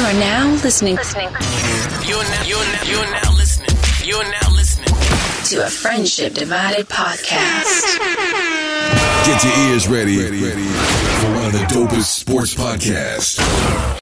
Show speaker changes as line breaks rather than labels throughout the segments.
You are now listening.
Listening. You're now, you're now, you're now listening. You're now listening
to a Friendship Divided podcast.
Get your ears ready, ready for one of the dopest sports podcasts.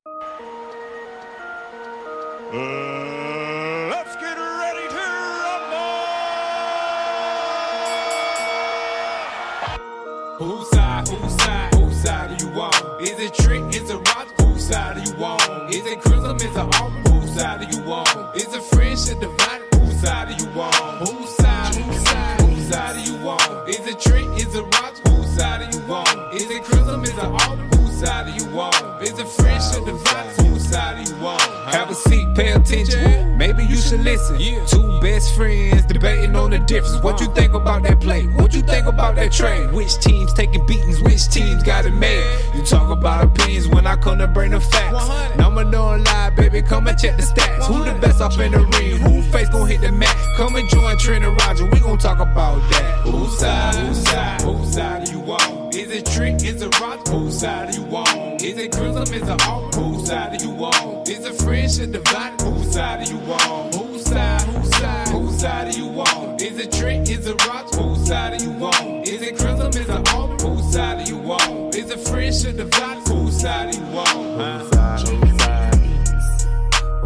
Pay attention. Maybe you should listen. Two best friends debating on the difference. What you think about that play? What you think about that trade? Which teams taking beatings? Which teams got it made? You talk about opinions when I come to bring the facts. Number don't lie, baby. Come and check the stats. Who the best up in the ring? Who face gon' hit the mat? Come and join Trent and Roger. We gon' talk about that. Whose side? Whose side? Whose side are you on? Is it Trick? Is it Rock? Whose side are you on? Is it Chrism? Is it Auburn? Whose side are you on? Is it Friendship Divided? Whose side are you on? Whose side? Whose side? Whose side are you on? Is it Trick? Is it Rock? Whose side are you on? Is it Chrism? Is it Auburn? Whose side are you on? Is it Friendship Divided? Whose side are you on? Whose side? Whose side?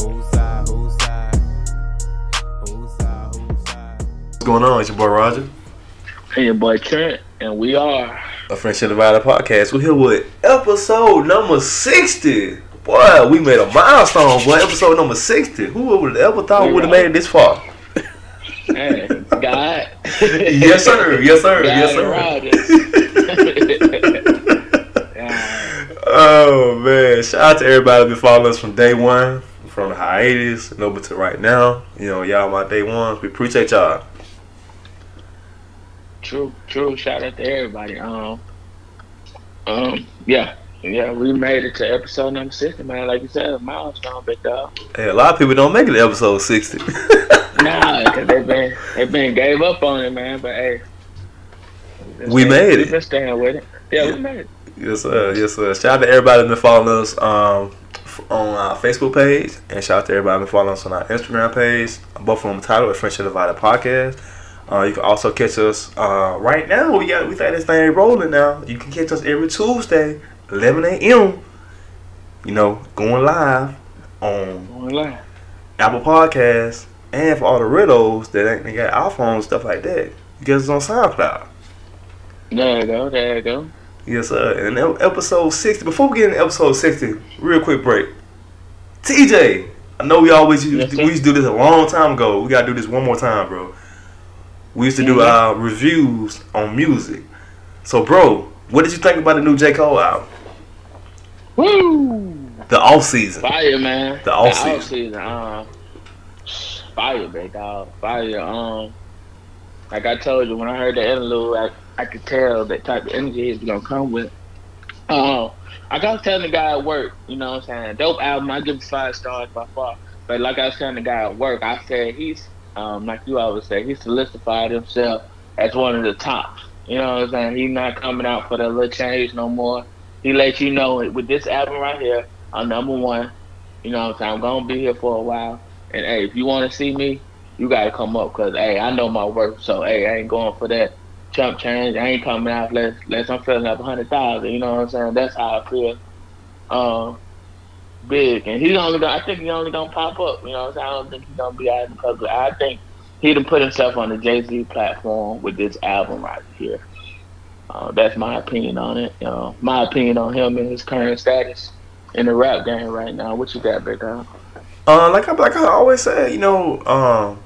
Whose side? Whose side? Whose side? Whose side?
What's going on? It's your boy Roger.
Hey, your boy Trent, and we are.
A Friendship Divided podcast. We're here with episode number 60. Boy, we made a milestone, boy. Episode number 60. Who would have ever thought we would have made it this far?
Hey, God.
yes, sir. Yes, sir.
God
yes,
sir.
oh, man. Shout out to everybody who's been following us from day one, from the hiatus, and over to right now. You know, y'all my day ones. We appreciate y'all.
True, true. Shout out to everybody. Um, um, yeah, yeah. We made it to episode number sixty, man. Like you said, a milestone, big dog.
Hey, a lot of people don't make it to episode 60.
Nah, cause they've been they been gave up on it, man. But hey,
We made it.
we been staying with it. Yeah, we made it.
Yes, sir. Yes, sir. Shout out to everybody that's been following us um, f- on our Facebook page, and shout out to everybody that's been following us on our Instagram page. Both of them titled "A Friendship Divided Podcast." Uh, you can also catch us uh, right now. We got we got this thing rolling now. You can catch us every Tuesday, 11 a.m. You know, going live on
Going live.
Apple Podcasts, and for all the riddles that ain't they got iPhones and stuff like that, you get us on SoundCloud.
There you go. There you go.
Yes, sir. And episode 60, before we get into episode 60, real quick break. TJ, I know we always used,
Yes,
we used to do this a long time ago. We got to do this one more time, bro. We used to do our reviews on music. So, bro, what did you think about the new J. Cole album?
Woo!
The off season.
Fire, man.
The off season.
off-season, Um, fire, big dog. Fire. Um, like I told you, when I heard the interlude, I, I could tell that type of energy he's gonna come with. Um, I got telling the guy at work, you know what I'm saying? Dope album, I give it five stars by far. But like I was telling the guy at work, I said he's, um, like you always say, he solidified himself as one of the tops. You know what I'm saying? He's not coming out for that little change no more. He let you know with this album right here, I'm number one. You know what I'm saying? I'm gonna be here for a while. And hey, if you want to see me, you gotta come up, cause hey, I know my worth. So hey, I ain't going for that chump change. I ain't coming out unless, unless I'm filling up a hundred thousand. You know what I'm saying? That's how I feel. Um, big, and he's only. Gonna, I think he only gonna pop up. You know what I'm saying? I don't think he's gonna be out in public. I think he done put himself on the Jay Z platform with this album right here. Uh, that's my opinion on it. You know, my opinion on him and his current status in the rap game right now. What you got, big dog?
Uh, like I like I always say, you know, um,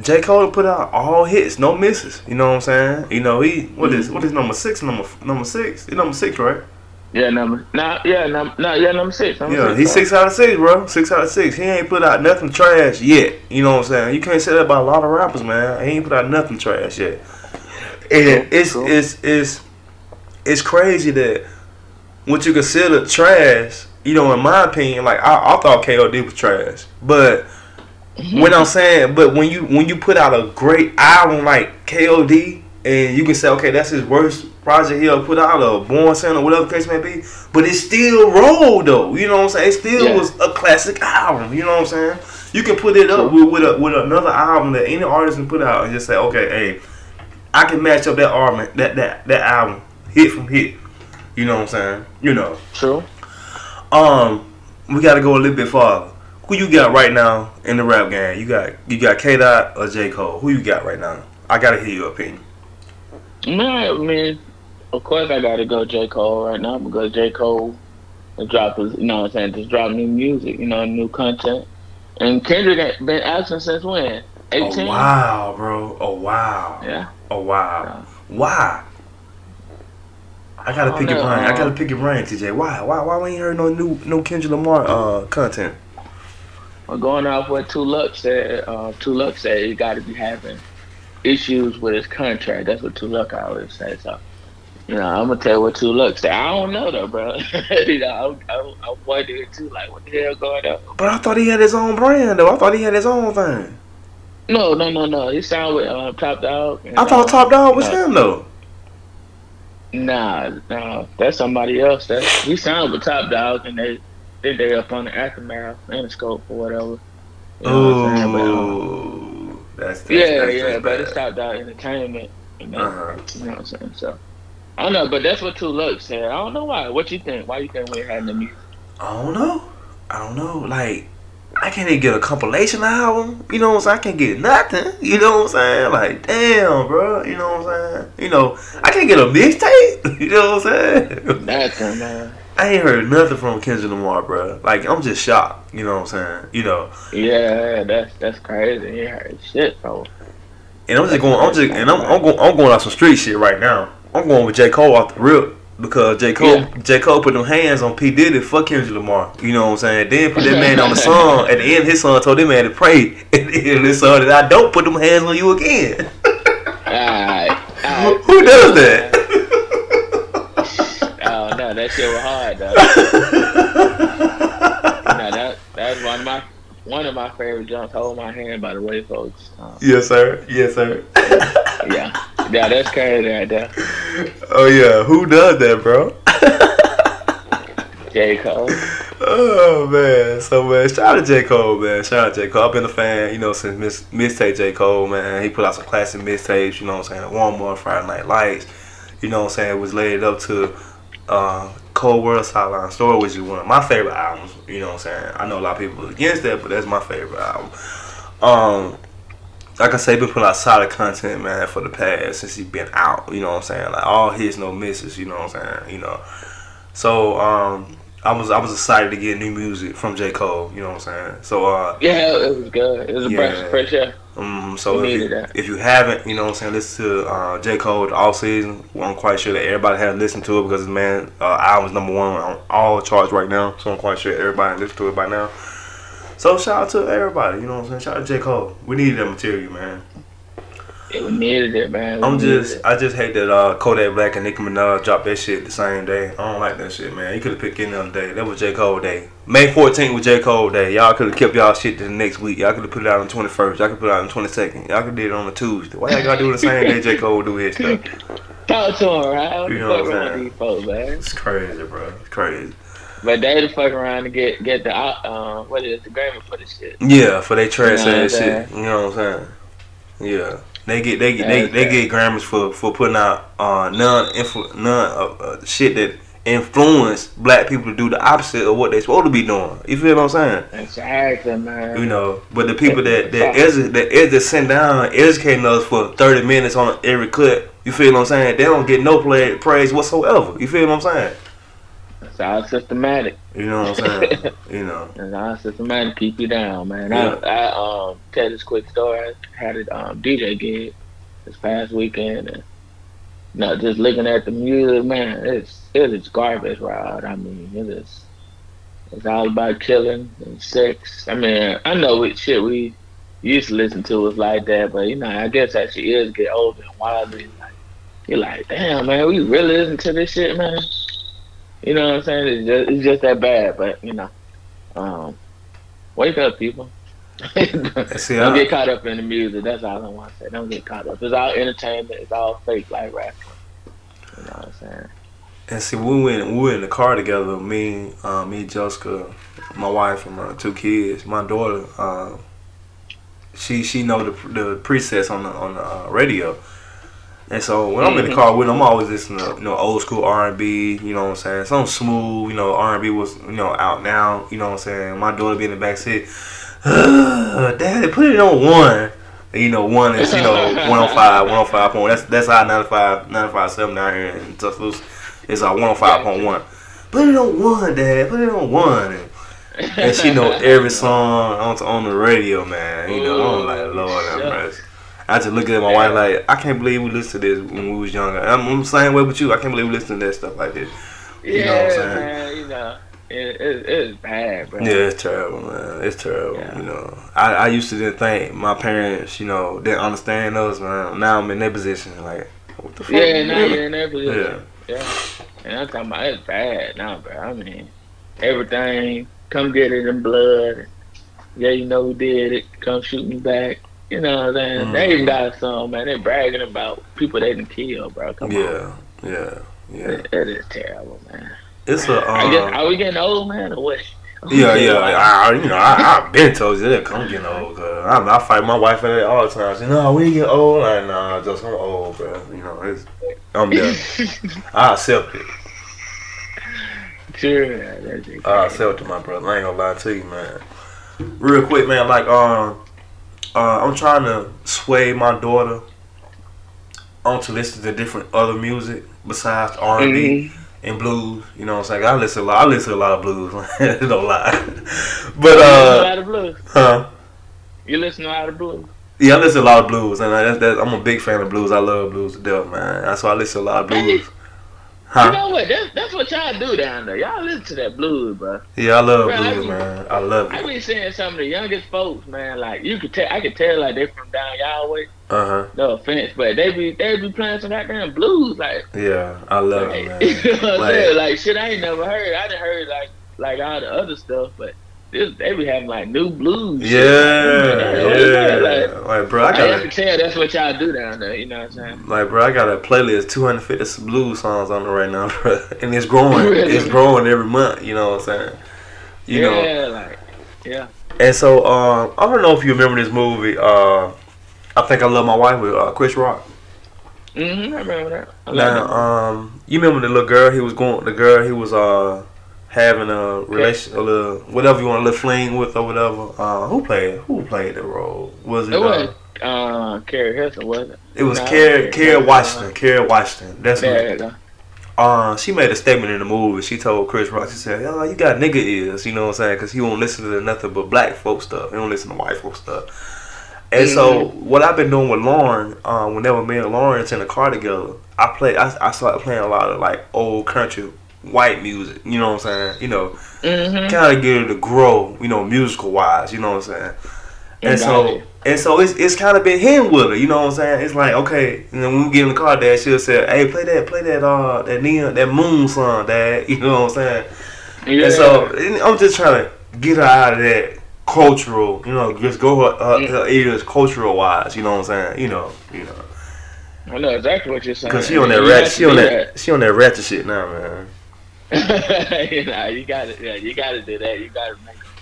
J. Cole put out all hits, no misses. You know what I'm saying? You know, he what is what is number six? Number number six? Number six, right?
Yeah, number. Nah, yeah, number. No, yeah, number six. Number
Yeah,
six,
he's six out of six, bro. Six out of six. He ain't put out nothing trash yet. You know what I'm saying? You can't say that about a lot of rappers, man. He ain't put out nothing trash yet. And it's
True.
it's it's it's crazy that what you consider trash, you know, in my opinion, like I, I thought KOD was trash, but when I'm saying, but when you when you put out a great album like KOD, and you can say, okay, that's his worst project he ever put out, or Born Sinner, or whatever the case may be. But it still rolled though. You know what I'm saying? It still
Yeah.
was a classic album. You know what I'm saying? You can put it up with with, a, with another album that any artist can put out and just say, okay, hey, I can match up that album, that that that album, hit from hit. You know what I'm saying? You know.
True.
Um, we got to go a little bit farther. Who you got right now in the rap game? You got you got K Dot or J Cole? Who you got right now? I gotta hear your opinion.
Man, I mean, of course I gotta go J. Cole right now because J. Cole has dropped his, you know what I'm saying, just dropped new music, you know, new content. And Kendrick been absent since when? 18?
Oh wow, bro. Oh wow.
Yeah.
Oh wow. Why? I gotta
I
pick
don't
your
know,
brain. I gotta pick your brain, TJ. Why? Why? Why we ain't heard no new no Kendrick Lamar uh content?
Well, going off what Two Luck said, uh, Two Luck said he got to be having issues with his contract. That's what Two Luck always says. So, you know, I'm gonna tell you what Two Luck said. I don't know though, bro. you know, I, I, I wondering too, like, what the hell going on?
But I thought he had his own brand though. I thought he had his own thing.
No, no, no, no. He signed with uh, Top Dawg. and,
I thought
uh,
Top Dawg was
no.
him though.
Nah, nah, that's somebody else. That he signed with Top Dawg, and they they they up on the aftermath and the scope or whatever. You know what
that's, that's
yeah,
that's,
yeah, but it's
bad.
Top Entertainment. And that,
Uh-huh.
You know what I'm saying? So I don't know, but that's what Two Luck said. I don't know why. What you think? Why you think we had the music?
I don't know. I don't know. Like, I can't even get a compilation album. You know what I'm saying? I can't get nothing. You know what I'm saying? Like, damn, bro. You know what I'm saying? You know, I can't get a mixtape. You know what I'm saying?
Nothing, man.
I ain't heard nothing from Kendrick Lamar, bro. Like, I'm just shocked. You know what I'm saying? You know,
Yeah, that's that's crazy. Heard shit, bro.
and I'm just going. I'm just and I'm I'm going. I'm going off some street shit right now. I'm going with J Cole off the rip. Because J. Cole,
Yeah.
J. Cole put them hands on P. Diddy, fuck Kendrick Lamar. You know what I'm saying? Then put that man on the song. At the end, his son told that man to pray. At the end of this song, that I don't put them hands on you again.
Alright, alright.
Who does that?
That shit was hard though. no, that that's one of my one of my favorite jumps. Hold my hand, by the way, folks. Um,
yes, sir. Yes, sir.
yeah, yeah, that's crazy right there.
oh yeah, who does that, bro?
J Cole.
Oh man, so man, shout out to J Cole, man. Shout out to J Cole. I've been a fan, you know, since Miss mixtape J Cole, man. He put out some classic mixtapes, you know what I'm saying? More Friday Night Lights, you know what I'm saying? It was laid up to uh, Cole World Sideline Story, which is one of my favorite albums. You know what I'm saying? I know a lot of people are against that, but that's my favorite album. Um, like I say, been putting out solid content, man, for the past since he been out. You know what I'm saying? Like all hits, no misses. You know what I'm saying? You know. So um, I was I was excited to get new music from J Cole. You know what I'm saying? So uh,
Yeah, it was good. It was a
Yeah.
of fresh air.
Um, so if you, if you haven't, you know what I'm saying, listen to uh, J Cole all season. Well, I'm quite sure that everybody has listened to it because man uh, album's number one on all charts right now. So I'm quite sure everybody listened to it by now. So shout out to everybody. You know what I'm saying? Shout out to J Cole. We needed that material, man.
Yeah, we needed it, man. We
I'm just,
it.
I just hate that uh, Kodak Black and Nicki Minaj dropped that shit the same day. I don't like that shit, man. You could have picked any other day. That was J Cole day. May 14th was J Cole day. Y'all could have kept y'all shit to the next week. Y'all could have put it out on the 21st. Y'all could put it out on the 22nd. Y'all could did it on a Tuesday. Why y'all gotta do it the same day J Cole do his stuff?
Talk to him, right? What
You know what I'm saying?
these folks, man?
It's crazy, bro. It's crazy.
But they the fuck around to get get the uh, what is it, the Grammy for this shit.
Yeah, for they trash
You know
ass shit. You know what I'm saying? Yeah. They get they get they, they get Grammys for for putting out uh none influ- none of uh, shit that influence black people to do the opposite of what they supposed to be doing. You feel what I'm saying?
Exactly, man.
You know, but the people that that edu- that edu- that send down educating us for 30 minutes on every clip, you feel what I'm saying? They don't get no play, praise whatsoever. You feel what I'm saying?
It's all systematic.
You know what I'm saying? you know.
It's all systematic. Keep you down, man.
Yeah.
I, I um tell this quick story. I had a um, DJ gig this past weekend, and you know, just looking at the music, man, it's it is garbage, Rod. I mean, it is. It's all about killing and sex. I mean, I know what shit we used to listen to was like that, but you know, I guess as your ears get older and wiser, like, you're like, damn, man, we really listen to this shit, man. You know what I'm saying? It's just, it's just that bad, but you know, um, wake up, people.
see,
Don't
I-
get caught up in the music. That's all I want to say. Don't get caught up. It's all entertainment. It's all fake like rap. You know what I'm saying?
And see, we went we were in the car together. Me, uh, me, Jessica, my wife, and my two kids. My daughter, uh, she she know the the presets on the on the uh, radio. And so when I'm in the mm-hmm. car with them, I'm always listening to you know old school R and B. You know what I'm saying? Something smooth. You know R and B was you know out now. You know what I'm saying? My daughter be in the back seat. Daddy, put it on one. You know, one is, you know, 105, 105 point. That's that's our 95, 95 7 down here in Tuscaloosa. It's our 105.1. Put it on one, Dad. Put it on one. And, and she know every song on, on the radio, man. You know, I'm like, Lord have mercy. I just look at my wife like, I can't believe we listened to this when we was younger. I'm, I'm the same way with you. I can't believe we listened to that stuff like this.
Yeah,
You know what I'm saying?
man. You know, it, it, it's bad, bro.
Yeah, it's terrible, man. It's terrible.
Yeah.
You know, I, I used to didn't think my parents, you know, didn't understand us, man. Now I'm in their position, like, what the fuck?
Yeah, now you're in that position.
Yeah.
Yeah. And I'm talking about it's bad now, bro. I mean, everything, come get it in blood. Yeah, you know who did it. Come shoot me back. You know what I'm saying?
Mm.
They even got some, man. They bragging about people they didn't kill, bro. Come on.
Yeah, yeah, yeah.
It, is terrible, man.
It's a,
I guess,
um,
are we getting old, man, or what?
yeah, yeah. I, I- you know, I, I've been told you that I'm getting old. Cause I, I fight my wife at it all the time. She, no, we get old. Like, nah, just I'm old, bro. You know, it's, I'm there. I accept it.
Sure.
I accept it, my brother. I ain't gonna lie to you, man. Real quick, man. Like, um, uh, I'm trying to sway my daughter onto listen to different other music besides R and B and blues. You know what I'm saying? I listen a lot. I listen to a lot of blues. Don't lie. But
You listen to a
uh,
lot of blues.
huh?
You listen to a lot of blues.
Yeah, I listen to a lot of blues, and that's, that's, I'm a big fan of blues. I love blues to death, man. That's why I listen to a lot of blues.
You know what? That's, that's what y'all do down there. Y'all listen to that blues, bro.
Yeah, I love
Bro, I
blues,
be-
man. I love it.
I be seeing some of the youngest folks, man. Like you could tell, I could tell like they're from down y'all way.
Uh huh.
No offense, but they be they be playing some goddamn blues, like,
Yeah, I love
like
it, man.
you know what I'm
Like-
saying? Like shit, I ain't never heard. I done heard like like all the other stuff, but this they be having like new blues.
Yeah, yeah.
Like,
Like, bro, I
I,
got
can
a,
tell that's what y'all do down there. You know what I'm saying?
like, bro, I got a playlist 250 blues songs on it right now, bro, and it's growing.
Really?
It's growing every month. You know what I'm saying? You know.
yeah, like yeah.
And so, um, I don't know if you remember this movie. Uh, I think I love my wife with uh, Chris Rock.
Mm-hmm. I remember that. I
Now,
that.
um, you remember the little girl? He was going. The girl he was uh having a relation, a little whatever you want, a little fling with or whatever. Uh, who played? Who played the role? Was it?
It
uh,
wasn't uh, Keri Hilson, was it?
It was
No, Kerry
Kerry
was,
Washington. Kerry Washington. That's
There go.
Uh, she made a statement in the movie. She told Chris Rock, she said, "Oh, you got nigga ears." You know what I'm saying? Because he won't listen to nothing but black folk stuff. He don't listen to white folk stuff. And so, what I've been doing with Lauren, uh, whenever me and Lawrence in the car together, I play. I, I started playing a lot of like old country white music. You know what I'm saying? You know,
Mm-hmm.
kind of get her to grow. You know, musical wise. You know what I'm saying? And so,
it.
and so it's it's kind of been him with her. You know what I'm saying? It's like okay, and then when we get in the car, Dad, she'll say, "Hey, play that, play that, uh, that neon, that moon song, Dad." You know what I'm saying?
Yeah.
And so and I'm just trying to get her out of that cultural, you know, just go her, her, her ears cultural wise. You know what I'm saying? You know, you know,
I know exactly what you're saying.
because she on that rat, she on
do
that, she on that ratchet shit now, man.
that. you know, you got to, yeah, you got to do that. You got to make them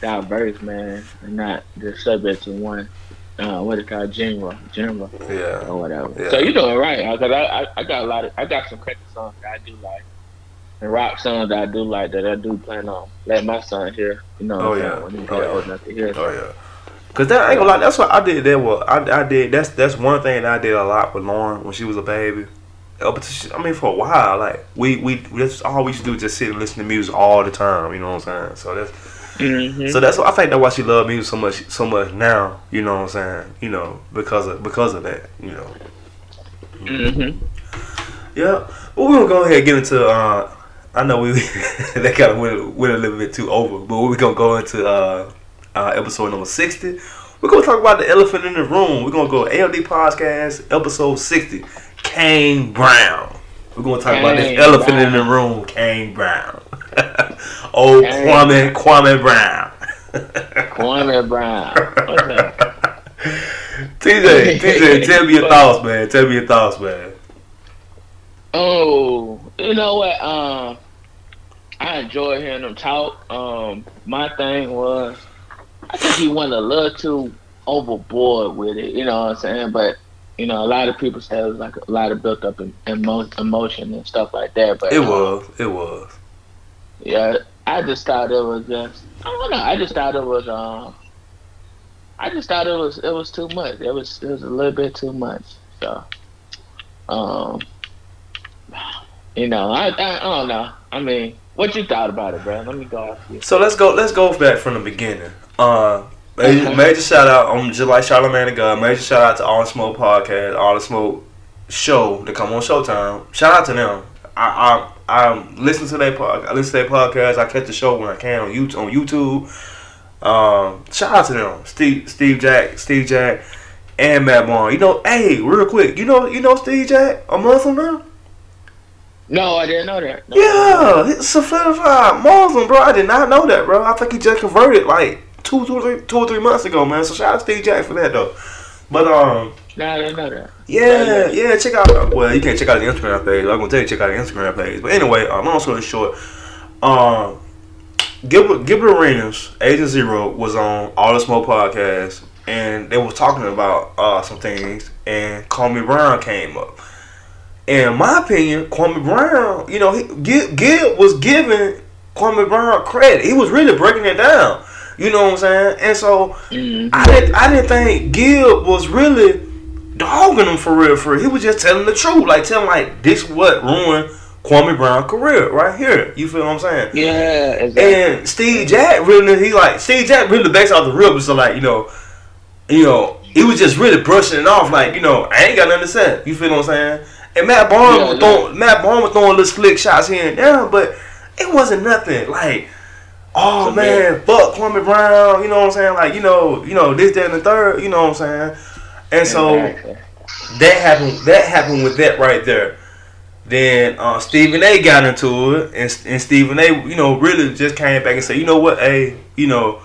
diverse, man, and not just subject to one. Uh, what it called, genre, genre,
Yeah,
or whatever.
Yeah.
So you doing right, because I, I, I got a lot of, I got some country songs that I do like, and rock songs that I do like that I do plan on let my son hear. You know, what
Oh,
I'm
yeah.
saying, when he
Oh,
get
yeah.
old enough to hear.
Oh yeah. Cause that I ain't gonna lie, that's what I did. That was I, I did. That's that's one thing I did a lot with Lauren when she was a baby. Up she, I mean, for a while, like we we that's all we to do, just sit and listen to music all the time. You know what I'm saying? So that's
Mm-hmm.
so that's what I think that's why she love music so much so much now. You know what I'm saying? You know because of because of that. You know.
Mm-hmm.
Yeah. Well, we're gonna go ahead and get into. Uh, I know we that kind of went, went a little bit too over, but we're gonna go into uh, uh, episode number sixty. We're gonna talk about the elephant in the room. We're gonna go AFD podcast episode sixty. Kane Brown. We're gonna talk about this
Kane
elephant in the room. Kane Brown. oh
Kane
Kwame Kwame Brown.
Kwame Brown.
TJ, TJ, tell me your thoughts, man. Tell me your thoughts, man.
Oh, you know what? Um, I enjoy hearing him talk. Um, my thing was, I think he went a little too overboard with it. You know what I'm saying? But you know, a lot of people say it was like a lot of built up emo- emotion and stuff like that. But
It was, it was.
Yeah, I just thought it was just. I don't know. I just thought it was. Um, I just thought it was. It was too much. It was. It was a little bit too much. So, um, you know, I. I, I don't know. I mean, what you thought about it, bro? Let me go off you.
So let's go. Let's go back from the beginning. Uh, major,
Mhm.
major shout out on just like Charlamagne the God. Major shout out to All the Smoke podcast, All the Smoke show that come on Showtime. Shout out to them. I I, I listen to their pod, I listen to their podcast. I catch the show when I can on YouTube. On YouTube. Um, shout out to them. Steve Steve Jack, Steve Jack, and Matt Barnes. You know, hey, real quick. You know, you know Steve Jack a Muslim now.
No, I didn't know that. No.
Yeah, it's a certified Muslim, bro. I did not know that, bro. I think he just converted like two, two, three, two or three months ago, man. So shout out to Steve Jack for that, though. But um,
No, I didn't know that.
yeah, yeah, check out. Well, you can't check out the Instagram page. I'm gonna tell you check out the Instagram page. But anyway, um, long story short, um, Gilbert Gilbert Arenas, Agent Zero, was on All the Smoke podcast, and they were talking about uh some things, and Kwame Brown came up. In my opinion, Kwame Brown, you know, he, Gil, Gil was giving Kwame Brown credit. He was really breaking it down. You know what I'm saying? And so
Mhm.
I didn't I didn't think Gil was really dogging him for real for real. He was just telling the truth. Like telling like this what ruined Kwame Brown career right here. You feel what I'm saying?
Yeah, exactly.
And Steve Jack really he like Steve Jack really based off the real so like, you know, you know, he was just really brushing it off like, you know, I ain't got nothing to say. You feel what I'm saying? And Matt Barnes
Yeah,
was
yeah.
throwing Matt Barnes was throwing little slick shots here and there, but it wasn't nothing like Oh
So,
man, fuck Kwame Brown, you know what I'm saying? Like, you know, you know, this, that, and the third, you know what I'm saying? And so
Exactly.
that happened that happened with that right there. Then uh, Stephen A got into it and, and Stephen A, you know, really just came back and said, you know what, hey, you know,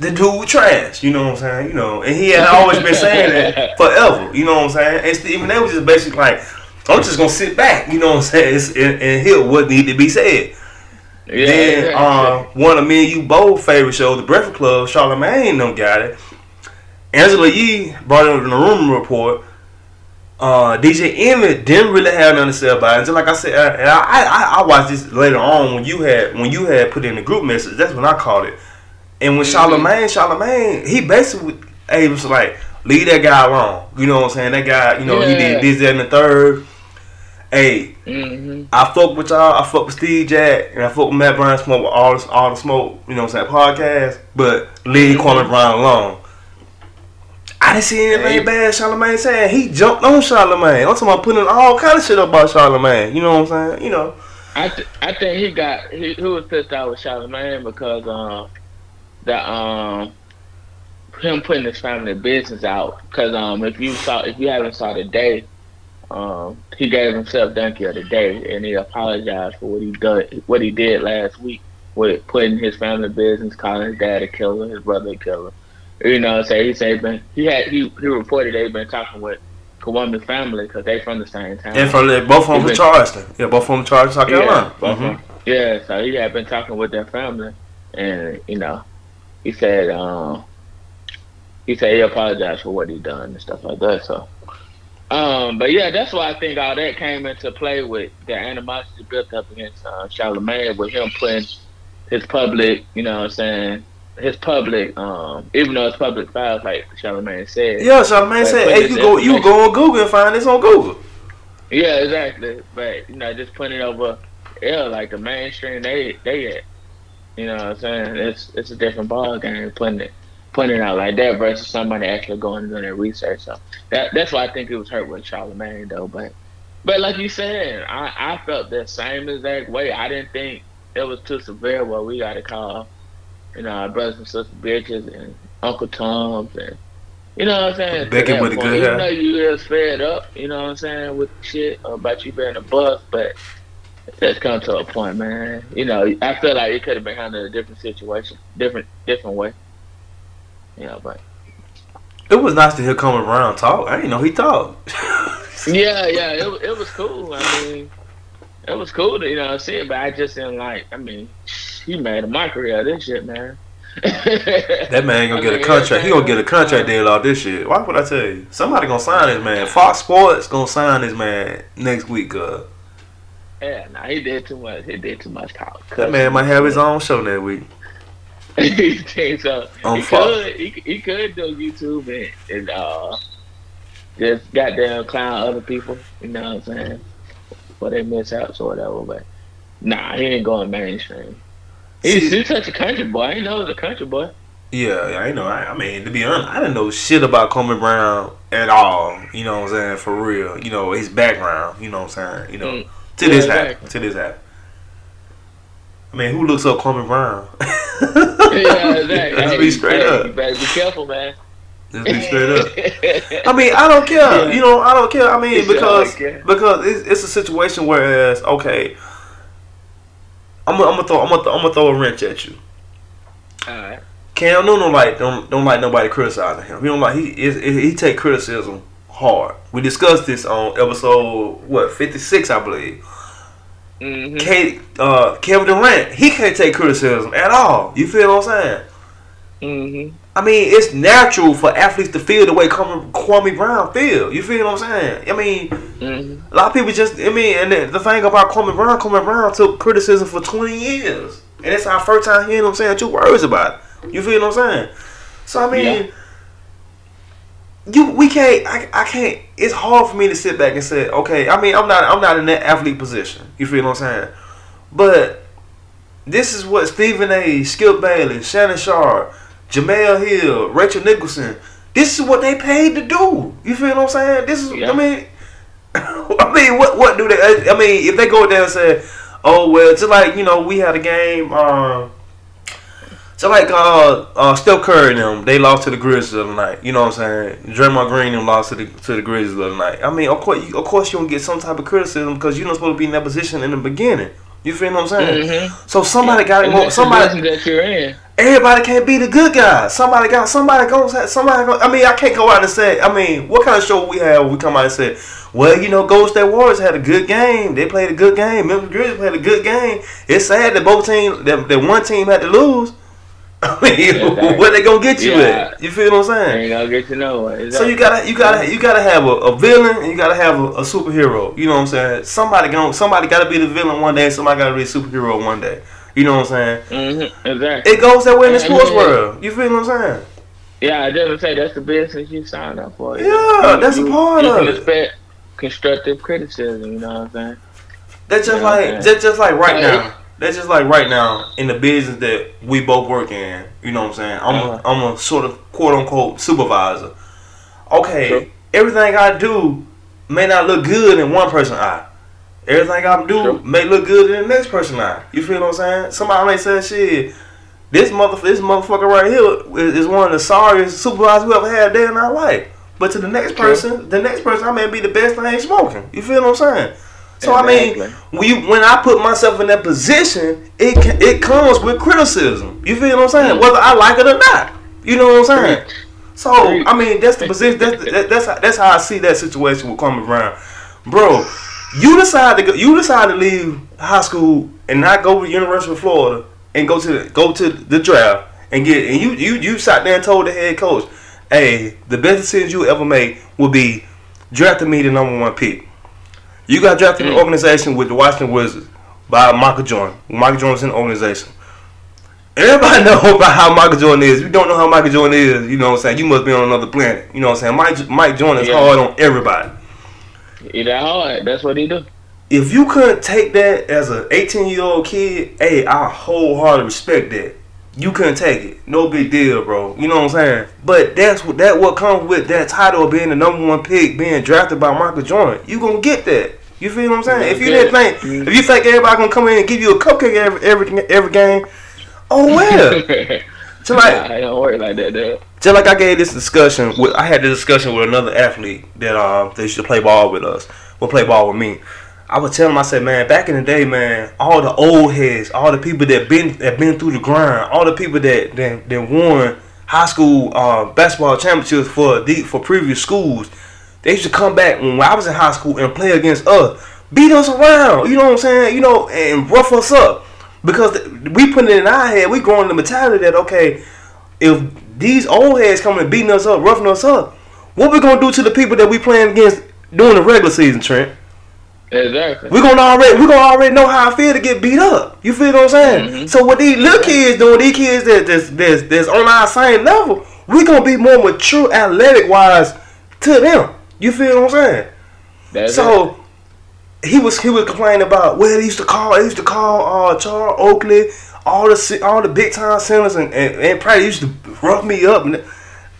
the dude was trash, you know what I'm saying? You know, and he had always been saying that forever, you know what I'm saying? And Stephen A was just basically like, I'm just gonna sit back, you know what I'm saying, It's- and, and hear what need to be said.
Yeah,
Then
exactly.
uh, one of me and you both favorite show, The Breakfast Club, Charlamagne them got it. Angela Yee brought it up in the rumor report. Uh, DJ Envy didn't really have nothing to say about it. Just like I said, uh, and I, I I watched this later on when you had when you had put in the group message. That's when I caught it. And when Charlamagne, Charlamagne, he basically was like, leave that guy alone. You know what I'm saying? That guy, you know, he did this, that, and the third. Hey,
hmm
I fuck with y'all. I fuck with Steve Jack, and I fuck with Matt Brown. Smoke with all the all the smoke. You know what I'm saying? Podcast, but leave Kwame Brown alone. I didn't see anything
Hey.
bad. Charlamagne saying he jumped on Charlamagne. I'm talking about putting all kind of shit up about Charlamagne. You know what I'm saying? You know.
I th- I think he got he, he was pissed out with Charlamagne because um the um him putting his family business out because um if you saw if you haven't saw the day um he gave himself donkey of the day and he apologized for what he did what he did last week with putting his family business calling his dad a killer his brother a killer you know so he said he been he had he, he reported they've been talking with Kwame's family because they from the same town
And from the, both of them from
been-
Charleston. Yeah, both of them from Charleston, South
yeah,
Carolina. Mhm.
them. yeah. So he had been talking with their family, and you know, he said, um, he said he apologized for what he done and stuff like that. So, um, but yeah, that's why I think all that came into play with the animosity built up against uh, Charlamagne with him putting his public, you know, what I'm saying his public, um, even though it's public files, like Charlamagne said.
Yeah, Charlamagne
But
said, "Hey, you go, you go on Google and find this on Google."
Yeah, exactly. But you know, just putting it over, yeah, like the mainstream they they at. You know what I'm saying? It's it's a different ball game putting it putting it out like that versus somebody actually going and doing their research. So that that's why I think it was hurt with Charlamagne though. But but like you said, I I felt the same exact way. I didn't think it was too severe where we got to call, you know, our brothers and sisters bitches and Uncle Toms and. You know what I'm saying?
Becky with the
point.
good
Even
hair.
though you was fed up, you know what I'm saying, with shit about you being a bust, but It's come to a point, man. You know, I feel like it could have been handled a different situation, different different way. Know, but
It was nice to hear Kwame Brown talk. I didn't know he talked.
yeah, yeah, it it was cool. I mean, it was cool to you know see it, but I just didn't like. I mean, he made a mockery of this shit, man.
That man gonna
I
get a contract. He gonna get a contract deal off this shit. Why would I tell you? Somebody gonna sign this man. Fox Sports gonna sign this man next week. Uh,
Yeah, nah, he did too much. He did too much talk.
that man might have his own show next week.
He think so.
On
he
Fox.
could. He, he could do YouTube and, and uh, just goddamn clown other people. You know what I'm saying? For their mishaps or whatever. But nah, he ain't going mainstream. He's, he's such a country boy. I know he was a country boy.
Yeah, I know. I, I mean, to be honest, I didn't know shit about Kwame Brown at all. You know what I'm saying? For real. You know his background. You know what I'm saying? You know,
Mm.
to this
Yeah,
happen.
exactly.
To this happen. I mean, who looks up Kwame Brown?
yeah, exactly.
Let's be straight
hey,
up.
You better be careful, man.
Let's be straight up. I mean, I don't care.
Yeah.
You know, I don't care. I mean,
said,
because
"I
because it's, it's a situation where whereas okay, I'm gonna throw I'm gonna, throw a wrench at you.
Alright.
Cam no no like don't don't like nobody criticizing him. He don't like he is he take criticism hard. We discussed this on episode what fifty six I believe.
Mm-hmm.
Kate, uh, Kevin Durant he can't take criticism at all. You feel what I'm saying?
Mm-hmm.
I mean, it's natural for athletes to feel the way Kwame, Brown feel. You feel what I'm saying? I mean,
Mm-hmm.
a lot of people just, I mean, and the, the thing about Kwame Brown, Kwame Brown took criticism for 20 years. And it's our first time hearing him saying two words about it. You feel what I'm saying? So, I mean, you, we can't, I, I can't, it's hard for me to sit back and say, okay, I mean, I'm not, I'm not in that athlete position. You feel what I'm saying? But this is what Stephen A., Skip Bayless, Shannon Sharpe, Jemele Hill, Rachel Nicholson, this is what they paid to do. You feel what I'm saying? This is,
Yeah.
I mean, I mean, what what do they? I mean, if they go there and say, "Oh well," just like you know, we had a game. Um, so like uh, uh, Steph Curry and them, they lost to the Grizzlies the night. You know what I'm saying? Draymond Green and them lost to the to the Grizzlies the other night. I mean, of course, you, of course, you don't get some type of criticism because you're not supposed to be in that position in the beginning. You feel what I'm saying?
Mhm.
So somebody got to. Somebody,
that you're in.
everybody can't be the good guy. Somebody got somebody goes somebody go, I mean, I can't go out and say I mean, what kind of show we have we come out and say, Well, you know, Golden State Warriors had a good game. They played a good game. Memphis Grizzlies played a good game. It's sad that both teams that, that one team had to lose. I mean,
Exactly.
where they gonna get you
Yeah.
at? You feel what I'm saying?
Ain't gonna get know it.
So you gotta you gotta you gotta have a, a villain and you gotta have a, a superhero. You know what I'm saying? Somebody gonna, somebody gotta be the villain one day, somebody gotta be the superhero one day. You know what I'm saying?
Mm-hmm. Exactly.
It goes that way in the sports world. You feel what I'm saying?
Yeah, I just say that's the business you signed up for.
Yeah, that's a part
you
of
can
it.
expect constructive criticism. You know what I'm saying?
That's just
Yeah,
like that's just like right now. That's just like right now in the business that we both work in. You know what I'm saying? I'm
Uh-huh.
a, I'm a sort of quote unquote supervisor. Okay, everything I do may not look good in one person's eye. Everything I do
True.
may look good in the next person's eye. You feel what I'm saying? Somebody may say, "Shit, this mother, this motherfucker right here is, is one of the sorriest supervisors we ever had a day in our life." But to the next person, the next person, I may be the best thing smoking. You feel what I'm saying? So I mean,
Exactly.
when you, when I put myself in that position, it it comes with criticism. You feel what I'm saying?
Mm.
Whether I like it or not. You know what I'm saying? So I mean, that's the position. That's that, that's how, that's how I see that situation with Kwame Brown, bro. You decide to go. You decide to leave high school and not go to the University of Florida and go to the, go to the draft and get and you you you sat there and told the head coach, "Hey, the best decision you ever make will be drafting me the number one pick." You got drafted in an mm. organization with the Washington Wizards by Michael Jordan. Michael Jordan's in the organization. Everybody know about how Michael Jordan is. If you don't know how Michael Jordan is, you know what I'm saying, you must be on another planet. You know what I'm saying? Mike, Mike Jordan is
Yeah.
hard on everybody.
He that hard. That's what he do.
If you couldn't take that as an 18 year old kid, hey, I wholeheartedly respect that. You couldn't take it. No big deal, bro. You know what I'm saying? But that's what that what comes with that title of being the number one pick, being drafted by Michael Jordan. You gonna get that. You feel what I'm saying? If you didn't think, if you think everybody gonna come in and give you a cupcake every every, every game, oh well. So like,
nah, it don't work like that, dude.
just like I gave this discussion with, I had this discussion with another athlete that um they used to play ball with us, will play ball with me. I would tell him, I said, man, back in the day, man, all the old heads, all the people that been that been through the grind, all the people that that, that won high school uh, basketball championships for the for previous schools, they used to come back when I was in high school and play against us, beat us around, you know what I'm saying, you know, and rough us up because we put it in our head, we growing the mentality that okay, if these old heads coming and beating us up, roughing us up, what we gonna do to the people that we playing against during the regular season, Trent?
Exactly.
We gonna already we gonna already know how I feel to get beat up. You feel what I'm saying?
Mhm.
So what these little kids doing, these kids that that's, that's, that's on our same level, we gonna be more mature athletic wise to them. You feel what I'm saying?
That's it.
so he was he was complaining about well they used to call they used to call uh Charles Oakley all the all the big time centers and, and, and probably used to rough me up and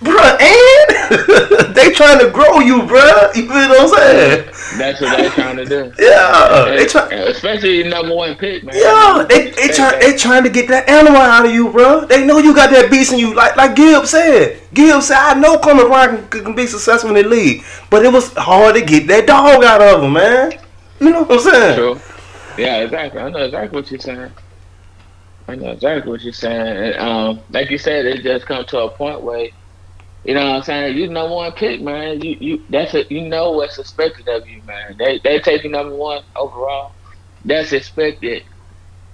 bruh and they trying to grow you bruh you feel what I'm saying
That's what they're trying to do.
yeah they
And-
try
especially number one pick, man.
yeah they they try they trying to get that animal out of you bruh they know you got that beast in you like like Gibbs said Gibbs said I know Coleman Bryant can, can be successful in the league but it was hard to get that dog out of him man you know what I'm saying
True. Yeah, exactly. I know exactly what you're saying. I know exactly what you're saying. And, um, like you said, it just come to a point where, you know what I'm saying, you number one pick, man. You you that's a, you know what's expected of you, man. They they take you number one overall. That's expected.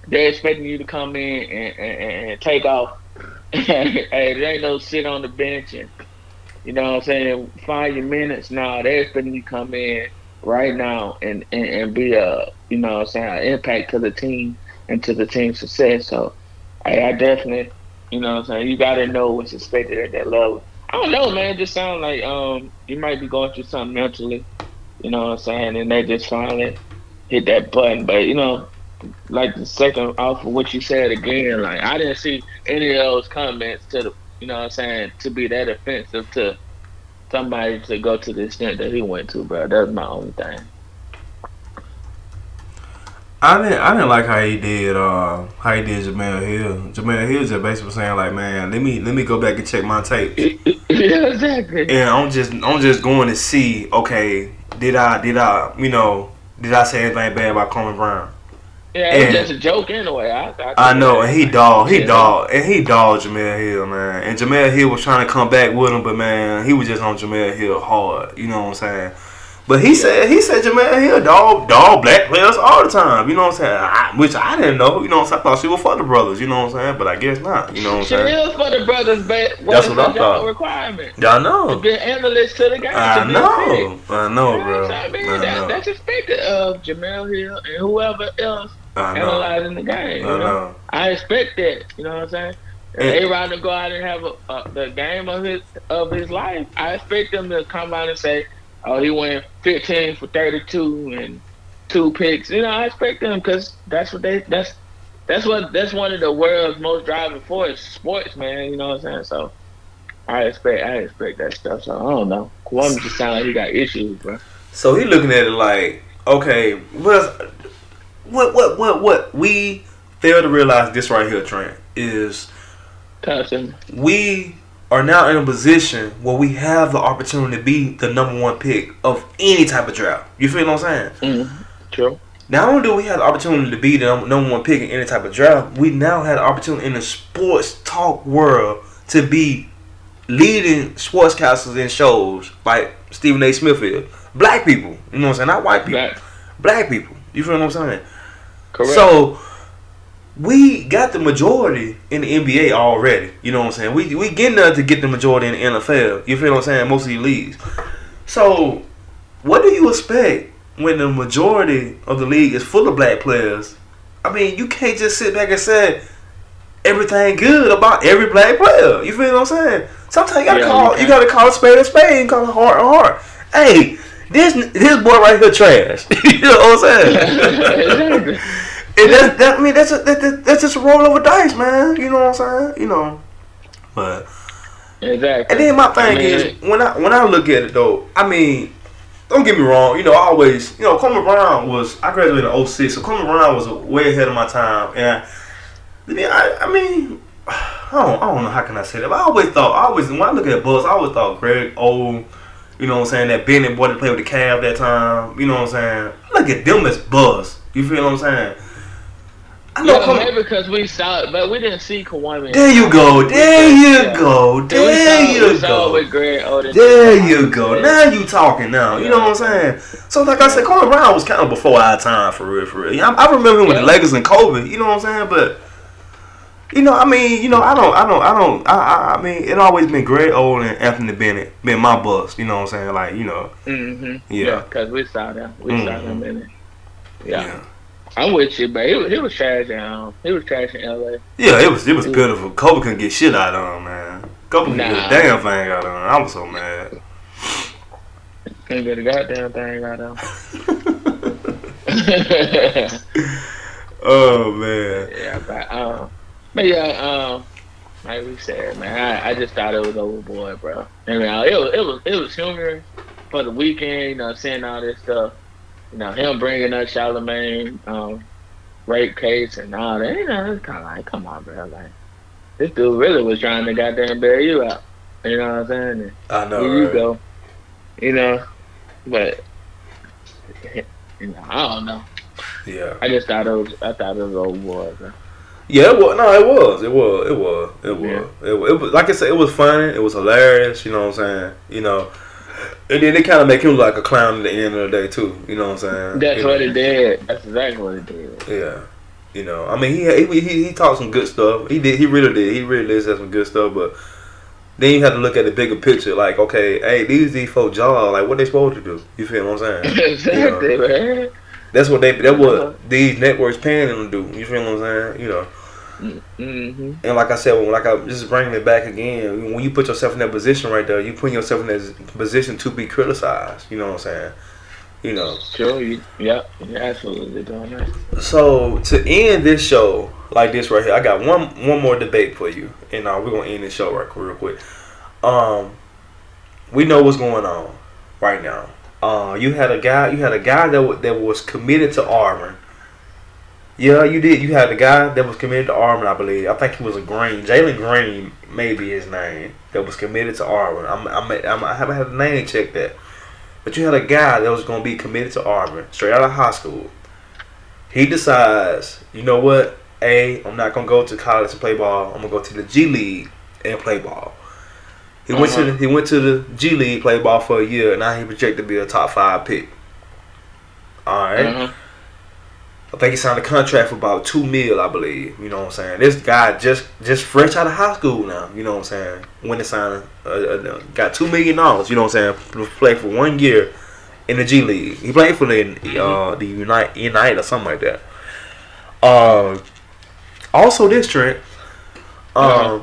They're expecting you to come in and, and, and take off. hey, there ain't no sit on the bench and you know what I'm saying, find your minutes now. They're expecting you to come in right now and, and, and be a you know what I'm saying an impact to the team and to the team's success. So I, I definitely you know what I'm saying you gotta know what's expected at that level. I don't know, man. It just sounds like um you might be going through something mentally, you know what I'm saying, and they just finally hit that button. But you know, like the second off of what you said again, like I didn't see any of those comments to the you know what I'm saying to be that offensive to somebody to go to the extent that he went to, bro. That's my only thing.
I didn't I didn't like how he did uh how he did Jemele Hill. Jemele Hill just basically saying like, man, let me let me go back and check my tape.
yeah, exactly.
And I'm just I'm just going to see, okay, did I did I you know, did I say anything bad about Kwame Brown?
Yeah, it was just a joke anyway. I, I,
I know, and he dogged, he
Yeah.
dogged, and he dogged Jemele Hill, man. And Jemele Hill was trying to come back with him, but man, he was just on Jemele Hill hard. You know what I'm saying? But he said he said Jemele Hill dog dog black players all the time. You know what I'm saying? I, which I didn't know. You know what I'm saying? I thought she was for the brothers. You know what I'm saying? But I guess not. You know what I'm
She
saying?
is for the brothers, but
That's what I thought.
requirement?
Y'all
To
know.
be an analyst to the game.
I
to
know. I know,
You know
bro.
what I'm saying?
I
that,
know.
that's expected of Jemele Hill and whoever else
I
analyzing the game.
I
You know?
know.
I expect that. You know what I'm saying? If
And-
they rather go out and have a, a, the game of his of his life, I expect them to come out and say, "Oh, he went 15 for 32 and two picks." You know, I expect them because that's what they that's that's what that's one of the world's most driving force sports, man. You know what I'm saying? So I expect I expect that stuff. So I don't know. Columbus just sound like he got issues, bro.
So he looking at it like, okay, what, what, what, what, what we fail to realize this right here, Trent, is
him.
we are now in a position where we have the opportunity to be the number one pick of any type of draft. You feel what I'm saying?
Mm, true.
Not only do we have the opportunity to be the number one pick in any type of draft, we now have the opportunity in the sports talk world to be leading sportscasters in shows like Stephen A. Smith Smithfield. Black people, you know what I'm saying? Not white people.
Black.
Black people. You feel what I'm saying?
Correct.
So we got the majority in the NBA already. You know what I'm saying? We we getting there to get the majority in the NFL. You feel what I'm saying? Most of these leagues. So what do you expect when the majority of the league is full of black players? I mean, you can't just sit back and say everything good about every black player. You feel what I'm saying? Sometimes you gotta
Yeah,
call
you
you, gotta call a spade a spade and call it heart a heart. Hey, this this boy right here trash. you know what I'm saying? And that, that I mean that's a, that, that, that's just a roll over dice, man. You know what I'm saying? You know. But
Exactly.
and then my thing
I mean,
is when I when I look at it though, I mean, don't get me wrong. You know, I always you know Kwame Brown was I graduated in 06, so Kwame Brown was way ahead of my time. And I mean, I, I mean, I don't I don't know how can I say that. But I always thought I always when I look at Buzz, I always thought Greg Oden. You know what I'm saying? That Bennett boy that played with the Cavs that time. You know what I'm saying? I look gotta them as buzz. You feel what I'm saying? I know.
Yeah, maybe because we saw it, but we didn't see Kawhi.
there you go. There you
Yeah.
go. There
we saw,
you
we saw
go.
Oden.
There you go.
Yeah.
Now you talking now. You know what I'm saying? So like I said, Kobe Brown was kind of before our time for real, for real. I, I remember him with the
Yeah.
Lakers and Kobe. You know what I'm saying? But you know, I mean, you know, I don't, I don't, I don't, I, I, I mean, it always been Greg Oden and Anthony Bennett been my bust. You know what I'm saying? Like you know,
Mm-hmm.
Yeah.
because we saw them. We saw
Mhm.
them in it. Yeah.
yeah,
I'm with you, but he, was- he was trash in um, he was trash in LA.
yeah. It was, it was pitiful. Kobe couldn't get shit out of him, man. Kobe couldn't get a damn thing out of him. I was so mad.
Couldn't get a goddamn thing out of him.
oh man.
yeah, but um, but yeah, um, like we said, man, I, I just thought it was overboard, bro. I mean, uh, it was it was it was humorous for the weekend, you know, seeing all this stuff. You know, him bringing up Charlemagne um, rape case and all that. You know, it's kind of like, come on, bro, like this dude really was trying to goddamn bail you out. You know what I'm saying? And
I know.
here you go. You know, but you know, I don't know.
Yeah.
I just thought it was. I thought it was overboard, bro.
Yeah, it was. No, it was. It was. It was. It was. It was. It was. Like I said, it was funny. It was hilarious. You know what I'm saying? You know, and then they kind of make him look like a clown at the end of the day too. You know what I'm saying?
That's
You
what
know?
it did. That's exactly what it did.
Yeah. You know, I mean, he he he, he talked some good stuff. He did. He really did. He really did say some good stuff. But then you have to look at the bigger picture. Like, okay, hey, these these folks jaw. Like, what they supposed to do? You feel what I'm saying?
exactly, man.
That's what they. That's
Uh-huh.
what these networks paying them to do. You feel what I'm saying? You know.
Hmm
And like I said, when like I just bringing it back again, when you put yourself in that position right there, you putting yourself in that position to be criticized. You know what I'm saying? You know.
Sure. You, yep. You're absolutely doing that.
So to end this show like this right here, I got one one more debate for you, and uh, we're gonna end this show right real quick. Um, we know what's going on right now. Uh, you had a guy, you had a guy that wa- that was committed to Auburn. Yeah, you did. You had a guy that was committed to Auburn, I believe. I think he was a Green, Jalen Green, maybe his name, that was committed to Auburn. I'm, I'm, I'm, I haven't had the name check that, but you had a guy that was going to be committed to Auburn straight out of high school. He decides, you know what? A, I'm not gonna go to college to play ball. I'm gonna go to the G League and play ball. He went to
Uh-huh.
the, he went to the G League, played ball for a year. And now he projected to be a top five pick. All right.
Uh-huh.
I think he signed a contract for about two mil, I believe. You know what I'm saying? This guy just just fresh out of high school now. You know what I'm saying? When he signed, uh, uh, got two million dollars. You know what I'm saying? To play for one year in the G League. He played for the uh, the Unite Unite or something like that. Um, also this Trent, um,
Uh-huh.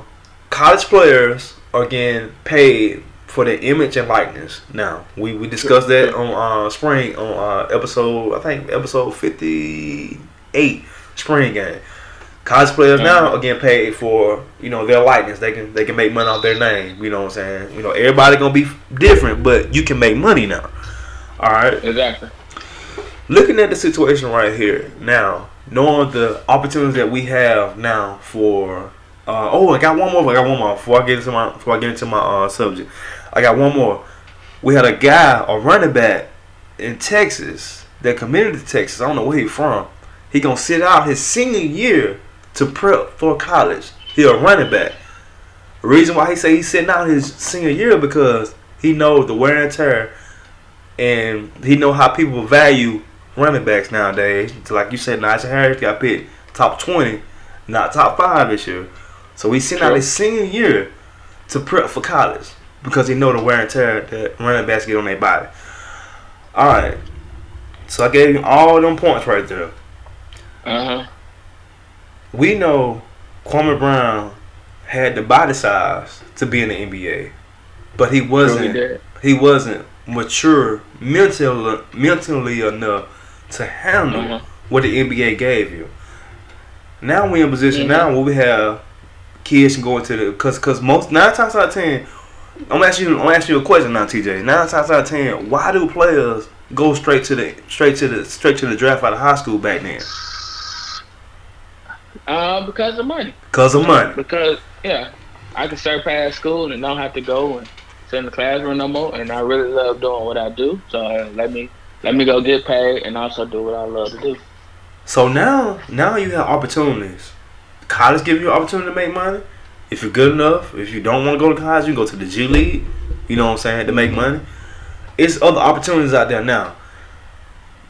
college players are getting paid for the image and likeness. Now we, we discussed that on uh, spring on uh, episode I think episode fifty eight spring game. College players now are getting paid for you know their likeness. They can they can make money off their name. You know what I'm saying? You know everybody gonna be different, but you can make money now. All right
Exactly.
looking at the situation right here now, knowing the opportunities that we have now for uh, oh I got one more I got one more before I get into my before I get into my uh, subject. I got one more. We had a guy, a running back in Texas that committed to Texas. I don't know where he from. He gonna sit out his senior year to prep for college. He a running back. The reason why he say he's sitting out his senior year because he knows the wear and tear and he know how people value running backs nowadays. Like you said, Najee Harris got picked top twenty, not top five this year. So he's sitting out
Sure.
his senior year to prep for college because he know the wear and tear that running backs get on their body. All right. So I gave you all them points right there.
Uh huh.
We know Kwame Brown had the body size to be in the NBA, but he wasn't.
did.
he wasn't mature mentally mentally enough to handle
Uh-huh.
what the NBA gave you. Now we in a position
Mhm.
now where we have kids can go into the because because most nine times out of ten. I'm gonna ask you. I'm gonna ask you a question now, TJ. Nine times out of ten, why do players go straight to the straight to the straight to the draft out of high school back then?
Uh, because of money.
Cause of money.
Because yeah, I can surpass school and don't have to go and sit in the classroom no more. And I really love doing what I do. So uh, let me let me go get paid and also do what I love to do.
So now, now you have opportunities. College give you an opportunity to make money. If you're good enough, if you don't want to go to college, you can go to the G League. You know what I'm saying to make money. It's other opportunities out there now.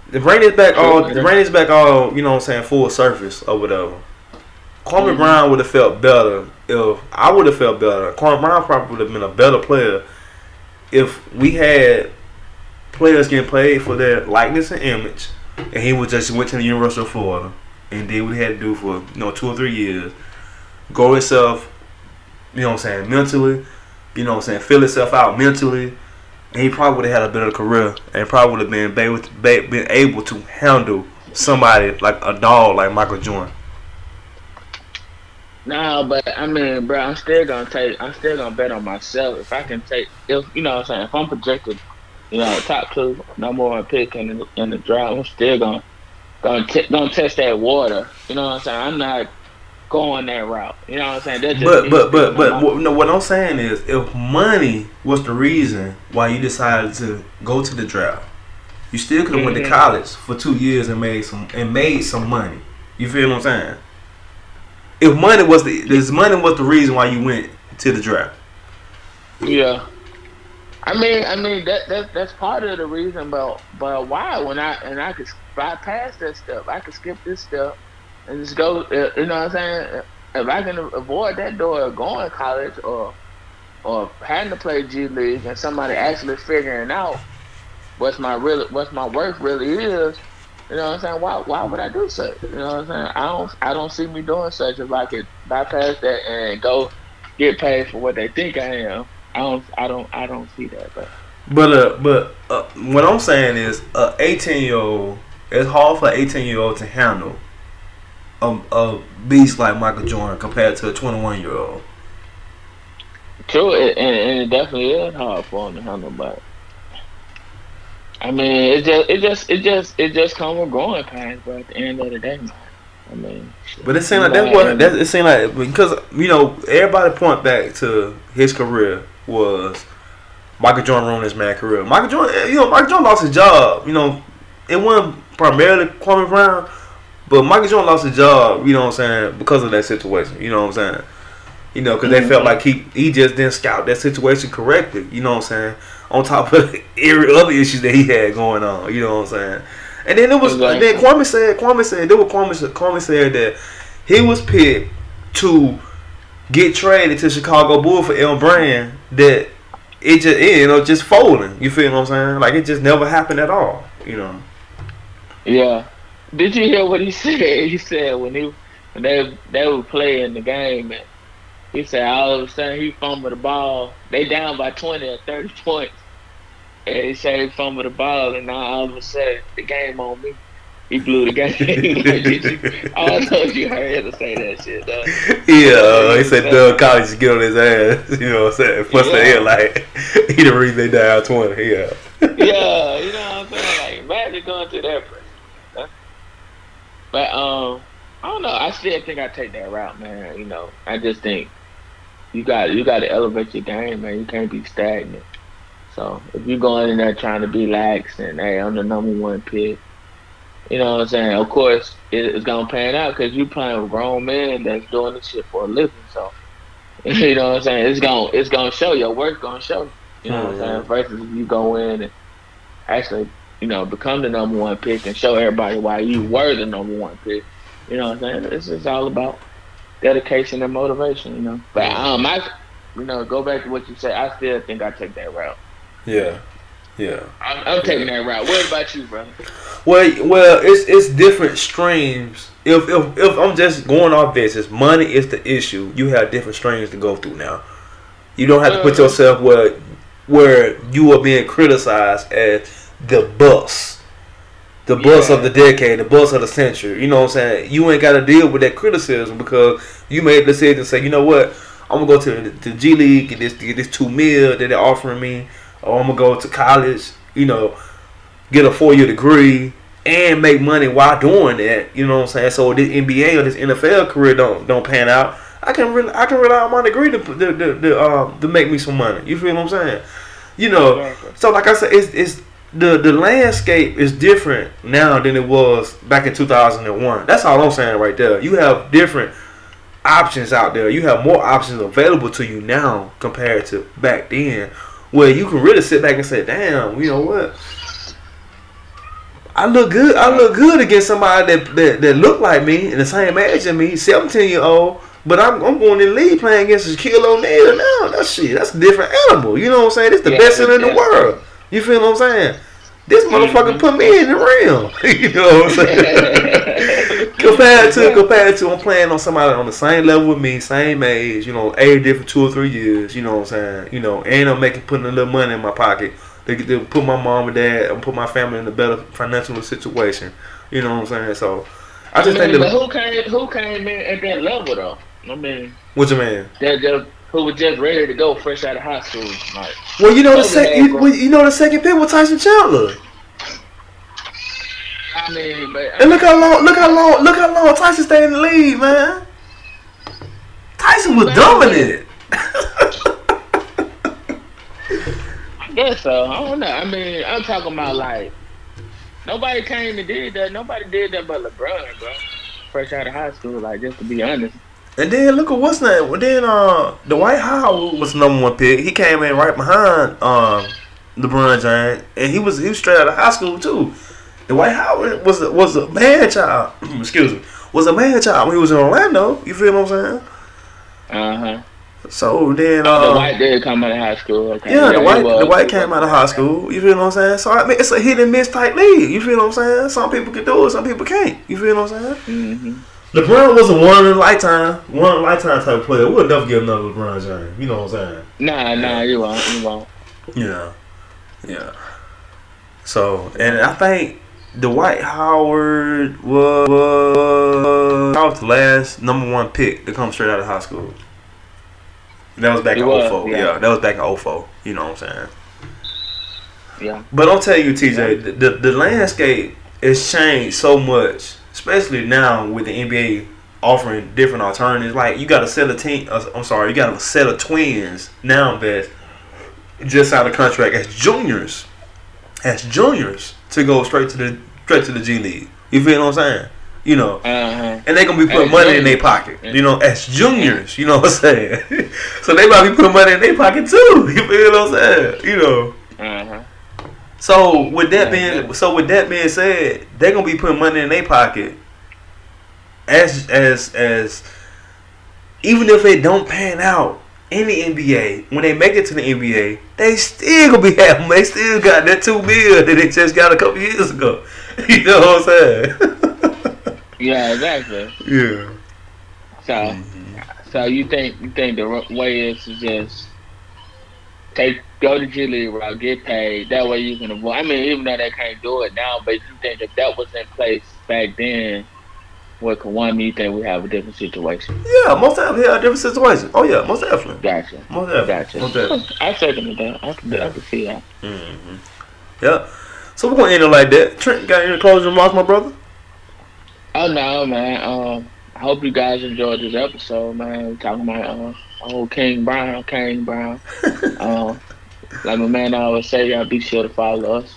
The bring is back all, The bring is back all, you know what I'm saying, full surface or whatever. Kwame mm-hmm. Brown would have felt better if I would have felt better. Kwame Brown probably would have been a better player if we had players getting paid for their likeness and image, and he would just went to the University of Florida and did what he had to do for you know two or three years, grow himself, you know what I'm saying, mentally, you know what I'm saying, fill himself out mentally, and he probably would have had a better career and probably would have been been able to handle somebody like a dog like Michael Jordan.
Nah, but I mean, bro, I'm still gonna take. I'm still gonna bet on myself. If I can take, if you know, what I'm saying, if I'm projected, you know, top two, number one pick in the in the draft, I'm still gonna gonna t- gonna test that water. You know what I'm saying? I'm not going that route. You know what I'm saying? That's just
But but but but what, no, what I'm saying is, if money was the reason why you decided to go to the draft, you still could have went to
Mhm.
college for two years and made some and made some money. You feel what I'm saying? If money was the this money was the reason why you went to the draft.
Yeah. I mean, I mean that, that that's part of the reason, but but why when I and I could bypass that step, I could skip this step and just go. uh, You know what I'm saying? If I can avoid that door of going to college or or having to play G League and somebody actually figuring out what's my real what's my worth really is, you know what I'm saying? Why why would I do such? You know what I'm saying? I don't I don't see me doing such if I could bypass that and go get paid for what they think I am. I don't I don't I don't see that, but
But uh, but uh, what I'm saying is, a 18 year old, it's hard for an 18 year old to handle a, a beast like Michael Jordan compared to a 21 year old.
true, and, and it definitely is hard for him to handle. But I mean, it just it just it just it just come with growing pains. But at the end of the day, man, I mean,
But it seemed like that's what that, it seemed like because you know everybody point back to his career was Michael Jordan ruined his man career. Michael Jordan, you know, Michael Jordan lost his job. You know, it wasn't primarily Kwame Brown, but Michael Jordan lost his job. You know what I'm saying because of that situation. You know what I'm saying. You know, because they felt like he he just didn't scout that situation correctly. You know what I'm saying. On top of every other issues that he had going on. You know what I'm saying. And then it was
Exactly.
then Kwame said Kwame said there was Kwame Kwame said that he was picked to get traded to Chicago Bull for Elton Brand that it just it, you know just folding. You feel what I'm saying? Like it just never happened at all. You know.
Yeah. Did you hear what he said? He said when he when they they were playing the game and he said all of a sudden he fumbled the ball. They down by twenty or thirty points. And he said he fumbled the ball and now all of a sudden the game on me. He blew the game. you, I told you heard him say that shit though.
Yeah, uh, he said Doug Collins just get on his ass. You know what I'm saying? Plus
Yeah.
the head like he the reason they down twenty. Yeah.
yeah, you know what I'm saying? Like, imagine going through that? But um, I don't know. I still think I take that route, man. You know, I just think you got you got to elevate your game, man. You can't be stagnant. So if you're going in there trying to be lax and hey, I'm the number one pick, you know what I'm saying? Of course, it, it's gonna pan out because you're playing with grown men that's doing this shit for a living. So you know what I'm saying? It's gonna it's gonna show your work gonna show. You know what I'm saying? Versus if you go in and actually, you know, become the number one pick and show everybody why you were the number one pick. You know what I'm saying? It's just all about dedication and motivation, you know. But um I you know, go back to what you said, I still think I take that route.
Yeah. Yeah.
I'm, I'm taking that route. What about you, brother?
Well, well, it's it's different streams. If if if I'm just going off this, if money is the issue, you have different streams to go through now. You don't have to put yourself where where you are being criticized as the bus, the bus
Yeah.
of the decade, the bus of the century. You know what I'm saying? You ain't got to deal with that criticism because you made the decision to say, you know what, I'm gonna go to the, the G League get this get this two mil that they're offering me, or I'm gonna go to college. You know, get a four year degree and make money while doing that. You know what I'm saying? So this NBA or this NFL career don't don't pan out. I can really I can rely on my degree to to, to, to, um, to make me some money. You feel what I'm saying? You know. So like I said, it's it's the the landscape is different now than it was back in 2001. That's all I'm saying right there. You have different options out there. You have more options available to you now compared to back then, where you can really sit back and say, "Damn, you know what? I look good. I look good against somebody that that, that look like me and the same age as me, 17 year old." But I'm, I'm going in league playing against Shaquille O'Neal now. That shit. That's a different animal. You know what I'm saying? It's the
Yeah,
best in the world. You feel what I'm saying? This motherfucker put me in the rim. you know what I'm saying? compared to compared to I'm playing on somebody on the same level with me, same age, you know, age different two or three years, you know what I'm saying? You know, and I'm making putting a little money in my pocket. They get to put my mom and dad and put my family in a better financial situation. You know what I'm saying? So I
I
just
mean,
think that
who came who came in at that level though? I mean,
what you mean?
that just who was just ready to go fresh out of high school. Like,
Well, you know the second, you, well, you know the second pick was Tyson Chandler,
I mean, but
and look how long, look how long, look how long Tyson stayed in the league, man. Tyson was dominant.
I guess so. I don't know. I mean, I'm talking about like nobody came and did that. Nobody did that but LeBron, bro. Fresh out of high school, like just to be honest.
And then look at what's name. Well, then uh, Dwight Howard was the number one pick. He came in right behind um LeBron James, and he was he was straight out of high school too. Dwight Howard was a, was a man child. excuse me, was a man child when he was in Orlando. You feel what I'm saying?
Uh huh.
So then,
the
uh,
Dwight did come out of high school. Okay.
yeah, Dwight
was.
Dwight came out of high school. You feel what I'm saying? So I mean, it's a hit and miss type league. You feel what I'm saying? Some people can do it, some people can't. You feel what I'm saying?
hmm
LeBron was a one in a lifetime, one in a lifetime type of player. We'll never get another LeBron James. You know what I'm saying?
Nah, nah, you won't. You won't.
Yeah, yeah. So, and I think Dwight Howard was, was, was the last number one pick to come straight out of high school. That was back
He
in
was,
04.
yeah.
Yeah. that was back in 04. You know what I'm saying?
Yeah.
But I'll tell you, TJ, the, the, the landscape has changed so much, especially now with the NBA offering different alternatives. Like you got a set of team. Uh, I'm sorry, you got a set of twins now that just out of contract as juniors, as juniors to go straight to the straight to the G League. You feel what I'm saying? You know,
Uh huh.
and they gonna be putting
As
money in their
juniors.
pocket. You know, as juniors. You know what I'm saying? so they might be putting money in their pocket too. You feel what I'm saying? You know.
Uh huh.
So with that being so with that being said, they're gonna be putting money in their pocket. As as as even if it don't pan out in the NBA, when they make it to the NBA, they still gonna be having they still got that two mil that they just got a couple years ago. You know what I'm saying?
Yeah, exactly.
yeah.
So,
Mm-hmm.
so you think you think the way is to just take go to G League route, get paid. That way you can avoid. I mean, even though they can't do it now, but you think if that was in place back then with Kwame, you think we have a different situation?
Yeah, most definitely yeah, different situation. Oh yeah, most definitely.
Gotcha.
Most definitely.
Gotcha.
Most definitely.
I second that. I can, I can see that.
Yeah. So we're gonna end it like that. Trent, got any closing remarks, my brother?
Oh no, man. Um, I hope you guys enjoyed this episode, man. We're talking about uh, old Kang Brown, Kang Brown. um, like my man always say, y'all be sure to follow us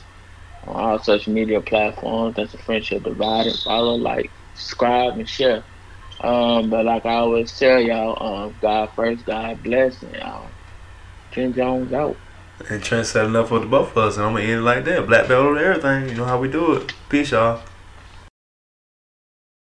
on all social media platforms. That's a friendship divided. Follow, like, subscribe, and share. Um, but like I always tell y'all, um, God first, God bless, and um, Ken Jones out.
And Trent set enough for the both of us, and I'm gonna end it like that. Black belt on everything. You know how we do it. Peace, y'all.